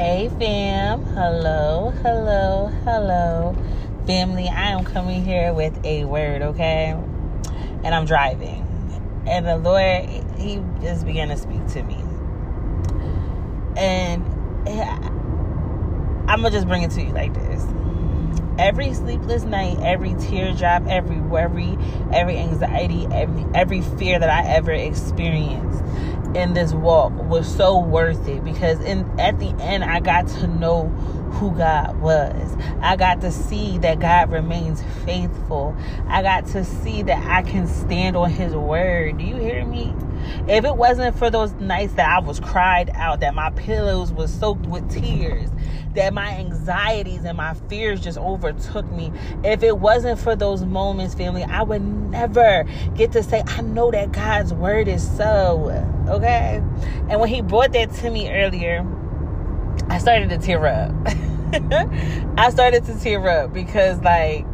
Hey fam, hello, hello, hello. Family, I am coming here with a word, okay? And I'm driving. And the Lord, He just began to speak to me. And eh, I'm going to just bring it to you like this. Every sleepless night, every teardrop, every worry, every anxiety, every every fear that I ever experienced in this walk was so worth it because in at the end I got to know who God was. I got to see that God remains faithful. I got to see that I can stand on his word. Do you hear me? If it wasn't for those nights that I was cried out, that my pillows was soaked with tears, that my anxieties and my fears just overtook me. If it wasn't for those moments, family, I would never get to say, I know that God's word is so. Okay? And when he brought that to me earlier, I started to tear up. I started to tear up because, like,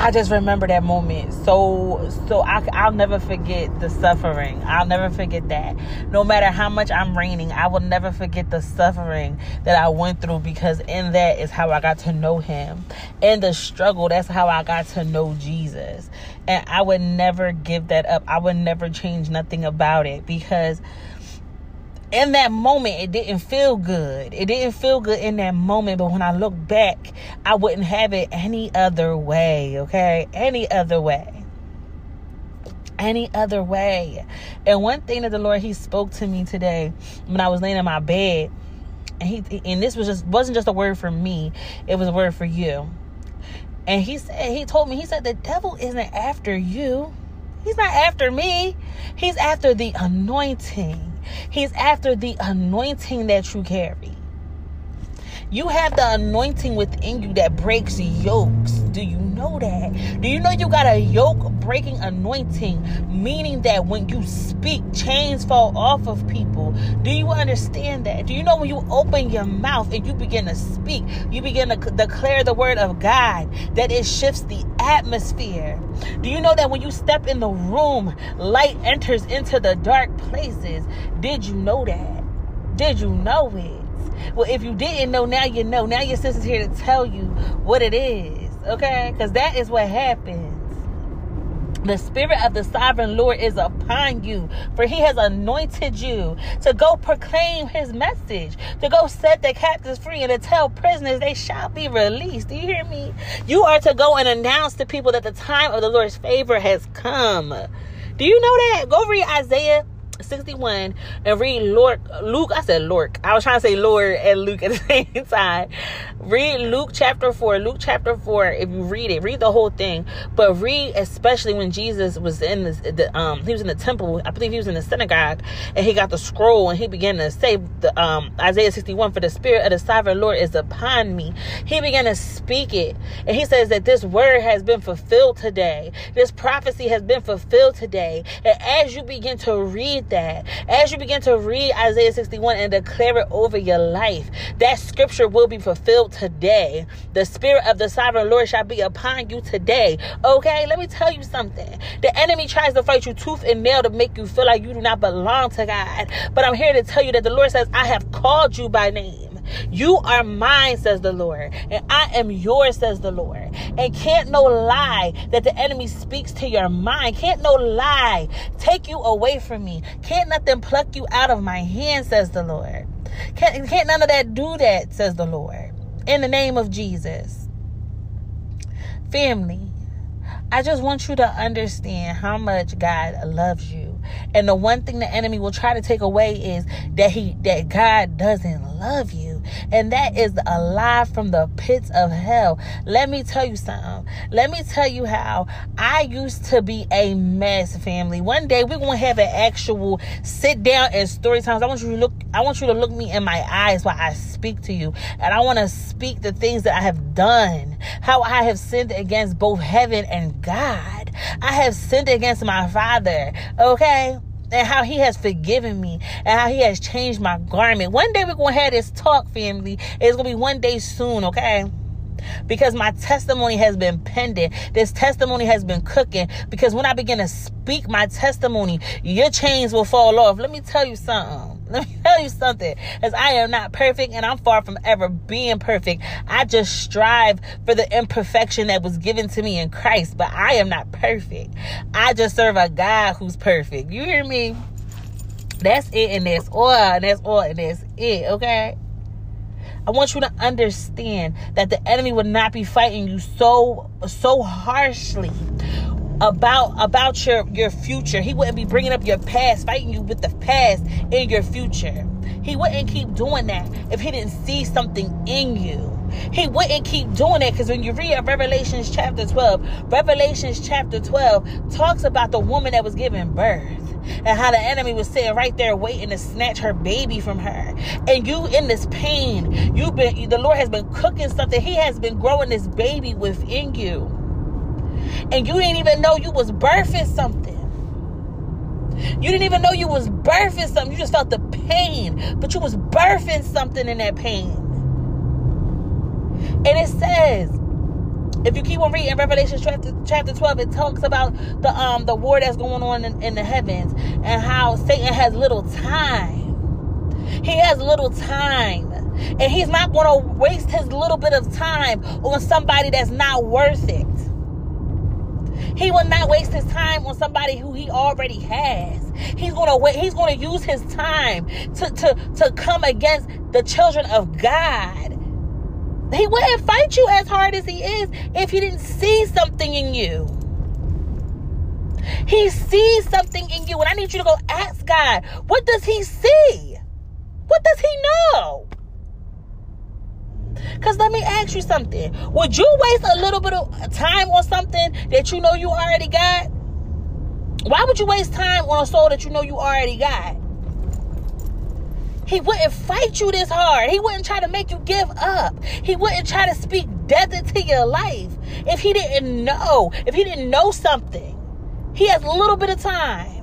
I just remember that moment. So, so I, I'll never forget the suffering. I'll never forget that. No matter how much I'm raining, I will never forget the suffering that I went through because in that is how I got to know Him. In the struggle, that's how I got to know Jesus. And I would never give that up. I would never change nothing about it because in that moment it didn't feel good. It didn't feel good in that moment but when i look back i wouldn't have it any other way okay? Any other way. Any other way. And one thing that the lord he spoke to me today when i was laying in my bed and he and this was just wasn't just a word for me it was a word for you. And he said he told me he said the devil isn't after you. He's not after me. He's after the anointing He's after the anointing that you carry. You have the anointing within you that breaks yokes. Do you know that? Do you know you got a yoke breaking anointing, meaning that when you speak, chains fall off of people? Do you understand that? Do you know when you open your mouth and you begin to speak, you begin to declare the word of God, that it shifts the atmosphere? Do you know that when you step in the room, light enters into the dark places? Did you know that? Did you know it? Well, if you didn't know, now you know. Now your sister's here to tell you what it is, okay? Because that is what happens. The spirit of the sovereign Lord is upon you, for he has anointed you to go proclaim his message, to go set the captives free, and to tell prisoners they shall be released. Do you hear me? You are to go and announce to people that the time of the Lord's favor has come. Do you know that? Go read Isaiah 61 and read Luke. Luke, I said Luke. I was trying to say Lord and Luke at the same time. Read Luke chapter 4. Luke chapter 4, if you read it, read the whole thing. But read especially when Jesus was in the, the um he was in the temple. I believe he was in the synagogue and he got the scroll and he began to say the um Isaiah 61 for the spirit of the sovereign Lord is upon me. He began to speak it. And he says that this word has been fulfilled today. This prophecy has been fulfilled today. And as you begin to read that. As you begin to read Isaiah 61 and declare it over your life, that scripture will be fulfilled today. The spirit of the sovereign Lord shall be upon you today. Okay, let me tell you something. The enemy tries to fight you tooth and nail to make you feel like you do not belong to God. But I'm here to tell you that the Lord says, I have called you by name. You are mine, says the Lord, and I am yours, says the Lord. And can't no lie that the enemy speaks to your mind, can't no lie take you away from me, can't nothing pluck you out of my hand, says the Lord. Can't, can't none of that do that, says the Lord. In the name of Jesus. Family, I just want you to understand how much God loves you. And the one thing the enemy will try to take away is that he that God doesn't love you. And that is a lie from the pits of hell. Let me tell you something. Let me tell you how I used to be a mess, family. One day we're gonna have an actual sit down and story times. I want you to look I want you to look me in my eyes while I speak to you. And I want to speak the things that I have done, how I have sinned against both heaven and God. I have sinned against my father. Okay? And how he has forgiven me and how he has changed my garment. One day we're going to have this talk, family. It's going to be one day soon, okay? Because my testimony has been pending. This testimony has been cooking. Because when I begin to speak my testimony, your chains will fall off. Let me tell you something. Let me tell you something. As I am not perfect and I'm far from ever being perfect. I just strive for the imperfection that was given to me in Christ, but I am not perfect. I just serve a God who's perfect. You hear me? That's it, and that's all, and that's all, and that's it, okay? I want you to understand that the enemy would not be fighting you so so harshly about about your your future. He wouldn't be bringing up your past, fighting you with the past in your future. He wouldn't keep doing that if he didn't see something in you. He wouldn't keep doing it because when you read Revelations chapter 12, Revelations chapter 12 talks about the woman that was giving birth and how the enemy was sitting right there waiting to snatch her baby from her. And you in this pain, you've been the Lord has been cooking something. He has been growing this baby within you and you didn't even know you was birthing something. You didn't even know you was birthing something. You just felt the pain, but you was birthing something in that pain. And it says, if you keep on reading Revelation chapter, chapter 12, it talks about the um the war that's going on in, in the heavens and how Satan has little time. He has little time. And he's not going to waste his little bit of time on somebody that's not worth it. He will not waste his time on somebody who he already has. He's gonna wait, he's gonna use his time to, to, to come against the children of God. He wouldn't fight you as hard as he is if he didn't see something in you. He sees something in you, and I need you to go ask God, what does he see? What does he know? Because let me ask you something. Would you waste a little bit of time on something that you know you already got? Why would you waste time on a soul that you know you already got? He wouldn't fight you this hard. He wouldn't try to make you give up. He wouldn't try to speak death into your life if he didn't know, if he didn't know something. He has a little bit of time.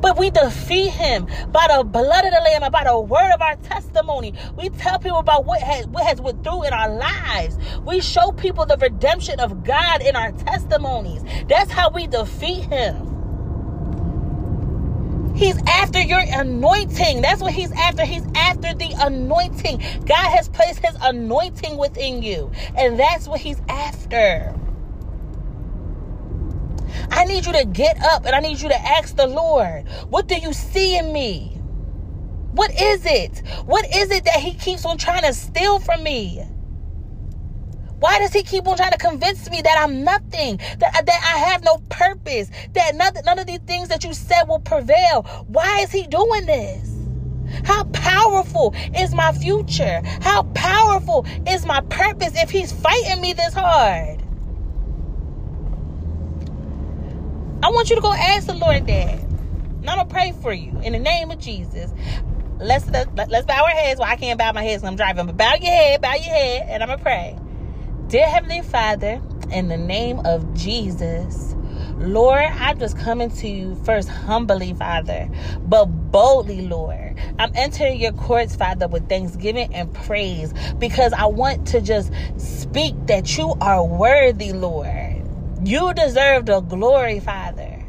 But we defeat him by the blood of the Lamb and by the word of our testimony. We tell people about what has, what has went through in our lives. We show people the redemption of God in our testimonies. That's how we defeat him. He's after your anointing. That's what he's after. He's after the anointing. God has placed his anointing within you. And that's what he's after. I need you to get up and I need you to ask the Lord, what do you see in me? What is it? What is it that he keeps on trying to steal from me? Why does he keep on trying to convince me that I'm nothing, that, that I have no purpose, that none of these things that you said will prevail? Why is he doing this? How powerful is my future? How powerful is my purpose if he's fighting me this hard? I want you to go ask the Lord that. And I'm gonna pray for you in the name of Jesus. Let's let, let's bow our heads. Well, I can't bow my head because I'm driving, but bow your head, bow your head, and I'm gonna pray. Dear Heavenly Father, in the name of Jesus, Lord, I'm just coming to you first humbly, Father, but boldly, Lord. I'm entering your courts, Father, with thanksgiving and praise because I want to just speak that you are worthy, Lord. You deserve the glory, Father.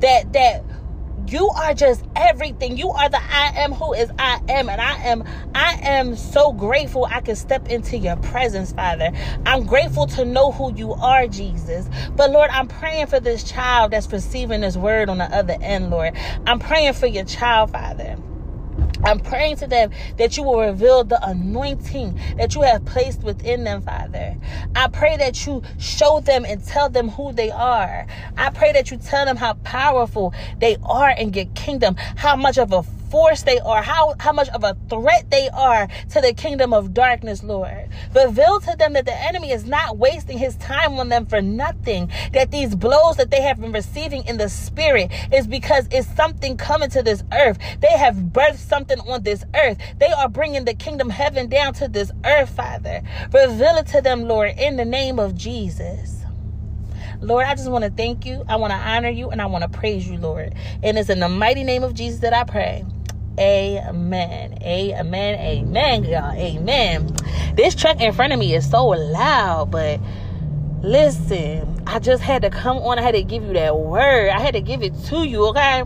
That that you are just everything. You are the I am who is I am. And I am I am so grateful I can step into your presence, Father. I'm grateful to know who you are, Jesus. But Lord, I'm praying for this child that's receiving this word on the other end, Lord. I'm praying for your child, Father. I'm praying to them that you will reveal the anointing that you have placed within them, Father. I pray that you show them and tell them who they are. I pray that you tell them how powerful they are in your kingdom, how much of a force they are, how, how much of a threat they are to the kingdom of darkness, Lord. Reveal to them that the enemy is not wasting his time on them for nothing, that these blows that they have been receiving in the spirit is because it's something coming to this earth. They have birthed something on this earth. They are bringing the kingdom heaven down to this earth, Father. Reveal it to them, Lord, in the name of Jesus. Lord, I just want to thank you. I want to honor you and I want to praise you, Lord. And it's in the mighty name of Jesus that I pray. Amen. Amen. Amen, y'all. Amen. This truck in front of me is so loud, but listen, I just had to come on. I had to give you that word. I had to give it to you, okay?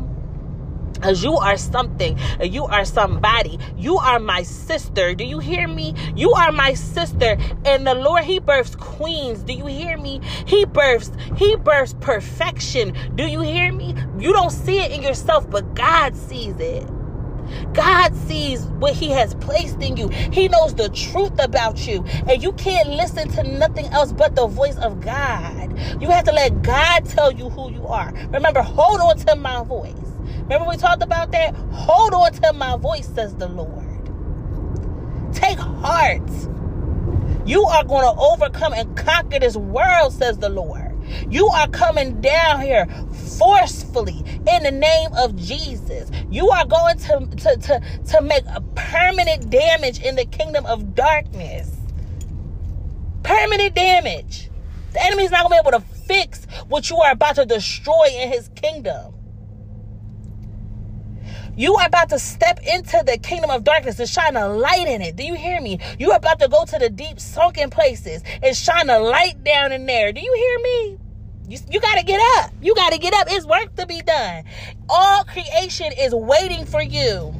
Because you are something. You are somebody. You are my sister. Do you hear me? You are my sister. And the Lord, He births queens. Do you hear me? He births, He births perfection. Do you hear me? You don't see it in yourself, but God sees it. God sees what He has placed in you. He knows the truth about you. And you can't listen to nothing else but the voice of God. You have to let God tell you who you are. Remember, hold on to my voice. Remember, we talked about that? Hold on to my voice, says the Lord. Take heart. You are going to overcome and conquer this world, says the Lord. You are coming down here forcefully in the name of Jesus. You are going to, to, to, to make a permanent damage in the kingdom of darkness. Permanent damage. The enemy is not going to be able to fix what you are about to destroy in his kingdom. You are about to step into the kingdom of darkness and shine a light in it. Do you hear me? You are about to go to the deep sunken places and shine a light down in there. Do you hear me? You, you got to get up. You got to get up. It's work to be done. All creation is waiting for you.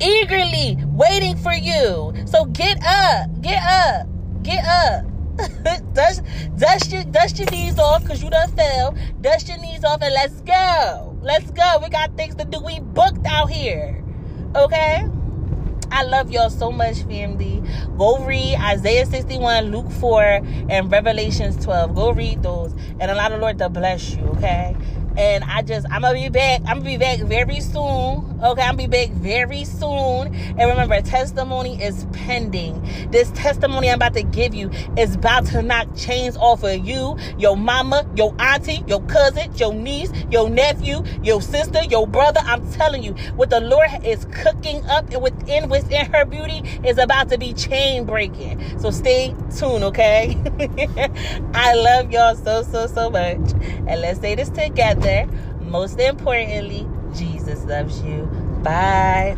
Eagerly waiting for you. So get up. Get up. Get up. dust, dust, your, dust your knees off because you done fell. Dust your knees off and let's go. Let's go. We got things to do. We booked out here. Okay? I love y'all so much, family. Go read Isaiah 61, Luke 4, and Revelations 12. Go read those. And allow the Lord to bless you, okay? And I just, I'm gonna be back. I'm gonna be back very soon. Okay, I'm gonna be back very soon. And remember, testimony is pending. This testimony I'm about to give you is about to knock chains off of you, your mama, your auntie, your cousin, your niece, your nephew, your sister, your brother. I'm telling you, what the Lord is cooking up and within within her beauty is about to be chain breaking. So stay tuned, okay? I love y'all so so so much. And let's say this together. Most importantly, Jesus loves you. Bye.